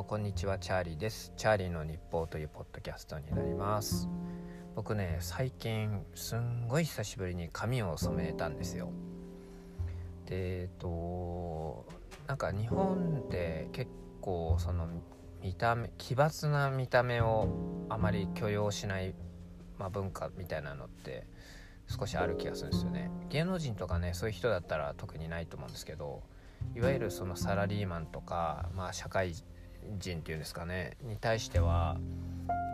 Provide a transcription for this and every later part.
もこんにちはチャーリーです。チャーリーの日報というポッドキャストになります。僕ね最近すんごい久しぶりに髪を染めたんですよ。でえっとなんか日本で結構その見た目奇抜な見た目をあまり許容しない、まあ、文化みたいなのって少しある気がするんですよね。芸能人とかねそういう人だったら特にないと思うんですけどいわゆるそのサラリーマンとか、まあ、社会人っていうんですかねに対しては、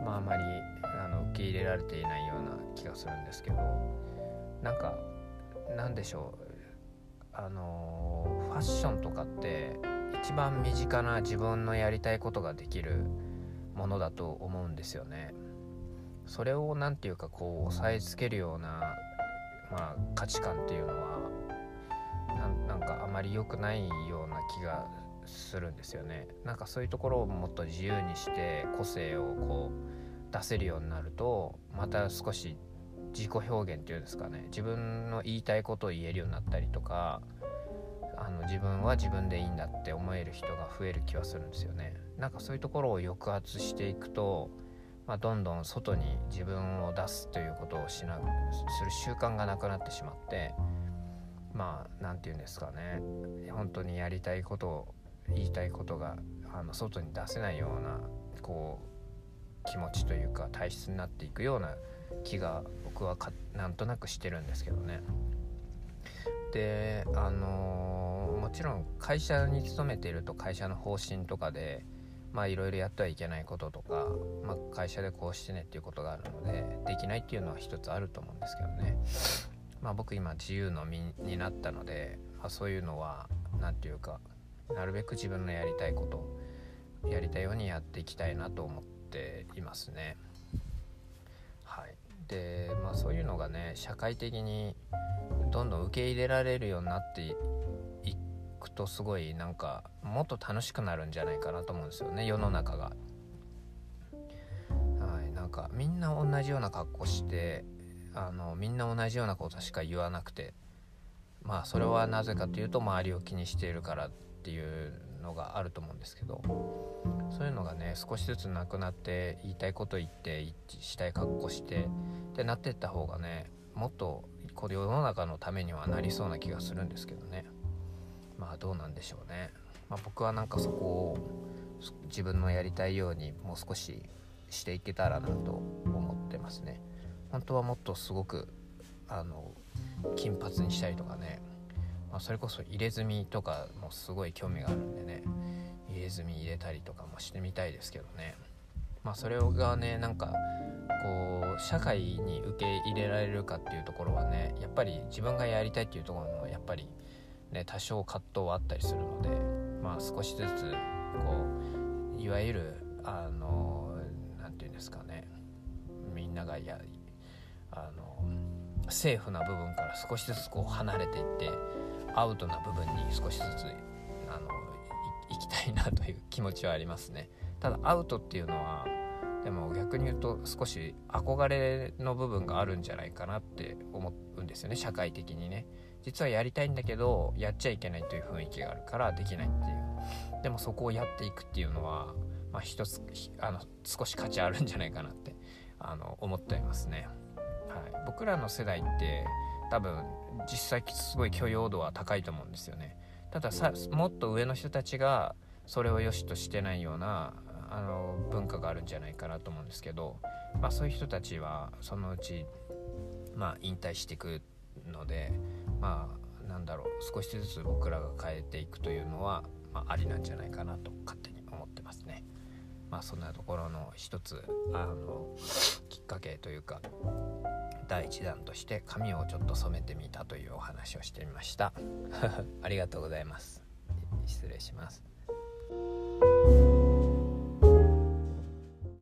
まあ、あまりあの受け入れられていないような気がするんですけどなんかなんでしょうあのファッションとかって一番身近な自分のやりたいことができるものだと思うんですよね。それを何て言うかこう押さえつけるような、まあ、価値観っていうのはなんかあまり良くないような気がするんですよね。なんかそういうところをもっと自由にして個性をこう出せるようになるとまた少し自己表現っていうんですかね。自分の言いたいことを言えるようになったりとかあの自分は自分でいいんだって思える人が増える気はするんですよね。なんかそういうところを抑圧していくと、まあ、どんどん外に自分を出すということをしなする習慣がなくなってしまってまあ何て言うんですかね。本当にやりたいことを言いたいことがあの外に出せないようなこう気持ちというか体質になっていくような気が僕はかなんとなくしてるんですけどね。であの、もちろん会社に勤めていると会社の方針とかでまあいろいろやってはいけないこととか、まあ、会社でこうしてねっていうことがあるのでできないっていうのは一つあると思うんですけどね。まあ、僕今自由の身になったので、まあ、そういうのは何て言うかなるべく自分のやりたいことやりたいようにやっていきたいなと思っていますね。はい、でまあそういうのがね社会的にどんどん受け入れられるようになっていくとすごいなんかもっと楽しくなるんじゃないかなと思うんですよね世の中が。はい、なんかみんな同じような格好してあのみんな同じようなことしか言わなくてまあそれはなぜかというと周りを気にしているからっていうのがあると思うんですけどそういうのがね少しずつなくなって言いたいこと言って一致したい格好してってなってった方がねもっとこれ世の中のためにはなりそうな気がするんですけどねまあどうなんでしょうね、まあ、僕はなんかそこを自分のやりたいようにもう少ししていけたらなと思ってますね。本当はもっとすごくあの金髪にしたりとかね、まあ、それこそ入れ墨とかもすごい興味があるんでね。入れ墨入れたりとかもしてみたいですけどね。まあそれがねなんかこう社会に受け入れられるかっていうところはねやっぱり自分がやりたいっていうところもやっぱりね多少葛藤はあったりするのでまあ少しずつこういわゆるあの何て言うんですかね。みんながやあのセーフな部分から少しずつこう離れていってアウトな部分に少しずつあの行きたいなという気持ちはありますね。ただアウトっていうのはでも逆に言うと少し憧れの部分があるんじゃないかなって思うんですよね。社会的にね。実はやりたいんだけどやっちゃいけないという雰囲気があるからできないっていう。でもそこをやっていくっていうのは、まあ、一つあの少し価値あるんじゃないかなってあの思っていますね。はい、僕らの世代って多分実際すごい許容度は高いと思うんですよねたださもっと上の人たちがそれを良しとしてないようなあの文化があるんじゃないかなと思うんですけど、まあ、そういう人たちはそのうち、まあ、引退していくのでまあなんだろう少しずつ僕らが変えていくというのは、まあ、ありなんじゃないかなと勝手に思ってますね。まあそんなところの一つあのきっかけというか第1弾として髪をちょっと染めてみたというお話をしてみました。ありがとうございます。失礼します。